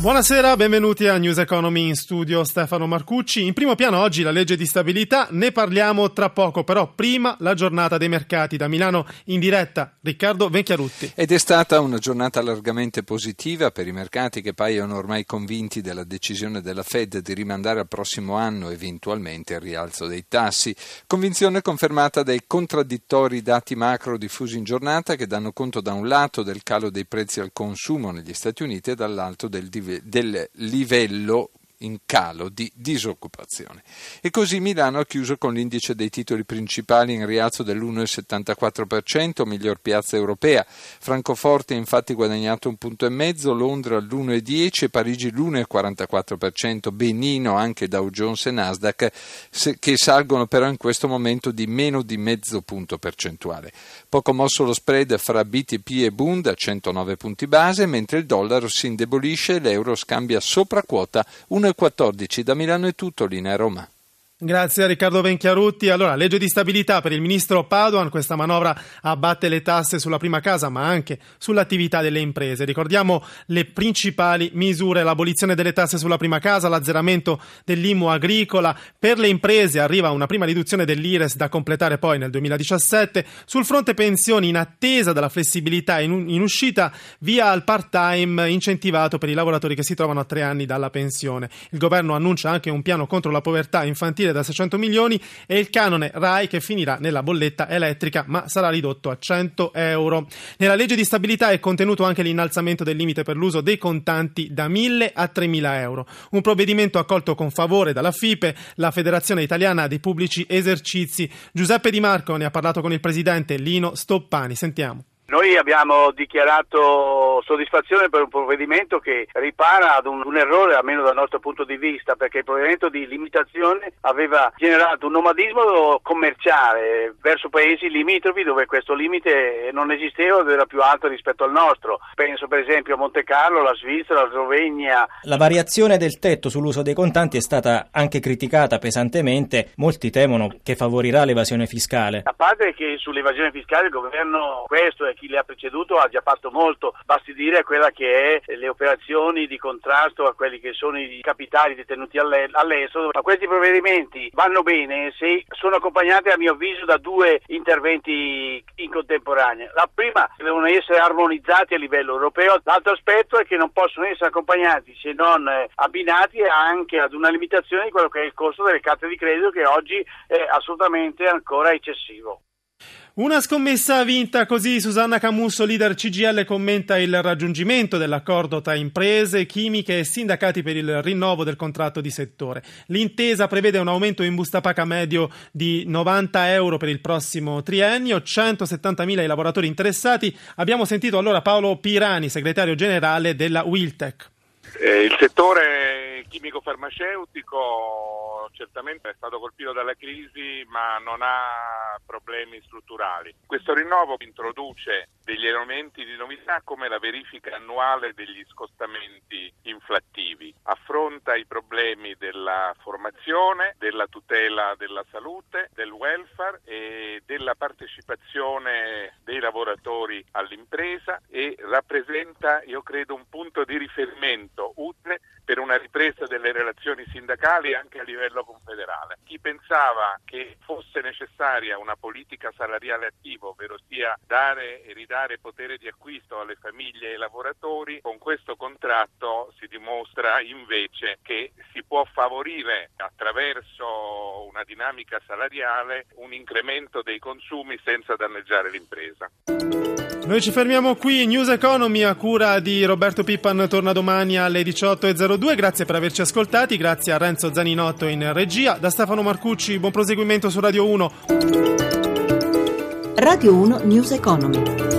Buonasera, benvenuti a News Economy in studio Stefano Marcucci. In primo piano oggi la legge di stabilità, ne parliamo tra poco, però prima la giornata dei mercati. Da Milano in diretta Riccardo Venchiarutti. Ed è stata una giornata largamente positiva per i mercati che paiono ormai convinti della decisione della Fed di rimandare al prossimo anno eventualmente il rialzo dei tassi. Convinzione confermata dai contraddittori dati macro diffusi in giornata che danno conto da un lato del calo dei prezzi al consumo negli Stati Uniti e dall'altro del div- del livello in calo di disoccupazione. E così Milano ha chiuso con l'indice dei titoli principali in rialzo dell'1,74%, miglior piazza europea. Francoforte ha infatti guadagnato un punto e mezzo, Londra l'1,10% e Parigi l'1,44%, benino anche Dow Jones e Nasdaq che salgono però in questo momento di meno di mezzo punto percentuale. Poco mosso lo spread fra BTP e Bund a 109 punti base, mentre il dollaro si indebolisce e l'euro scambia sopra quota 1,14%. 14 da Milano è tutto, linea Roma. Grazie a Riccardo Venchiarutti. Allora, legge di stabilità per il ministro Padoan. Questa manovra abbatte le tasse sulla prima casa, ma anche sull'attività delle imprese. Ricordiamo le principali misure: l'abolizione delle tasse sulla prima casa, l'azzeramento dell'IMU agricola. Per le imprese arriva una prima riduzione dell'IRES da completare poi nel 2017. Sul fronte pensioni, in attesa della flessibilità in uscita, via al part-time incentivato per i lavoratori che si trovano a tre anni dalla pensione. Il governo annuncia anche un piano contro la povertà infantile da 600 milioni e il canone RAI che finirà nella bolletta elettrica ma sarà ridotto a 100 euro. Nella legge di stabilità è contenuto anche l'innalzamento del limite per l'uso dei contanti da 1.000 a 3.000 euro. Un provvedimento accolto con favore dalla FIPE, la Federazione Italiana dei Pubblici Esercizi. Giuseppe Di Marco ne ha parlato con il presidente Lino Stoppani. Sentiamo. Noi abbiamo dichiarato soddisfazione per un provvedimento che ripara ad un, un, errore, almeno dal nostro punto di vista, perché il provvedimento di limitazione aveva generato un nomadismo commerciale verso paesi limitrofi dove questo limite non esisteva ed era più alto rispetto al nostro. Penso per esempio a Monte Carlo, la Svizzera, la Slovenia. La variazione del tetto sull'uso dei contanti è stata anche criticata pesantemente. Molti temono che favorirà l'evasione fiscale. A parte che sull'evasione fiscale il governo questo è chi le ha preceduto ha già fatto molto, basti dire quella che è le operazioni di contrasto a quelli che sono i capitali detenuti all'estero, ma questi provvedimenti vanno bene se sono accompagnati a mio avviso da due interventi in contemporanea. La prima devono essere armonizzati a livello europeo, l'altro aspetto è che non possono essere accompagnati se non eh, abbinati anche ad una limitazione di quello che è il costo delle carte di credito che oggi è assolutamente ancora eccessivo. Una scommessa vinta così Susanna Camusso, leader CGL, commenta il raggiungimento dell'accordo tra imprese, chimiche e sindacati per il rinnovo del contratto di settore. L'intesa prevede un aumento in busta paga medio di 90 euro per il prossimo triennio, 170.000 i lavoratori interessati. Abbiamo sentito allora Paolo Pirani, segretario generale della Wiltec. Eh, il settore chimico-farmaceutico certamente è stato colpito dalla crisi ma non ha problemi strutturali. Questo rinnovo introduce degli elementi di novità come la verifica annuale degli scostamenti inflattivi, affronta i problemi della formazione, della tutela della salute, del welfare e della partecipazione dei lavoratori all'impresa e rappresenta, io credo, un punto di riferimento utile per una ripresa delle relazioni sindacali anche a livello confederale. Chi pensava che fosse necessaria una politica salariale attiva, ovvero sia dare e ridare potere di acquisto alle famiglie e ai lavoratori, con questo contratto si dimostra invece che si può favorire attraverso una dinamica salariale un incremento dei consumi senza danneggiare l'impresa. Noi ci fermiamo qui, News Economy a cura di Roberto Pippan torna domani alle 18.02, grazie per averci ascoltati, grazie a Renzo Zaninotto in regia, da Stefano Marcucci, buon proseguimento su Radio 1. Radio 1 News Economy.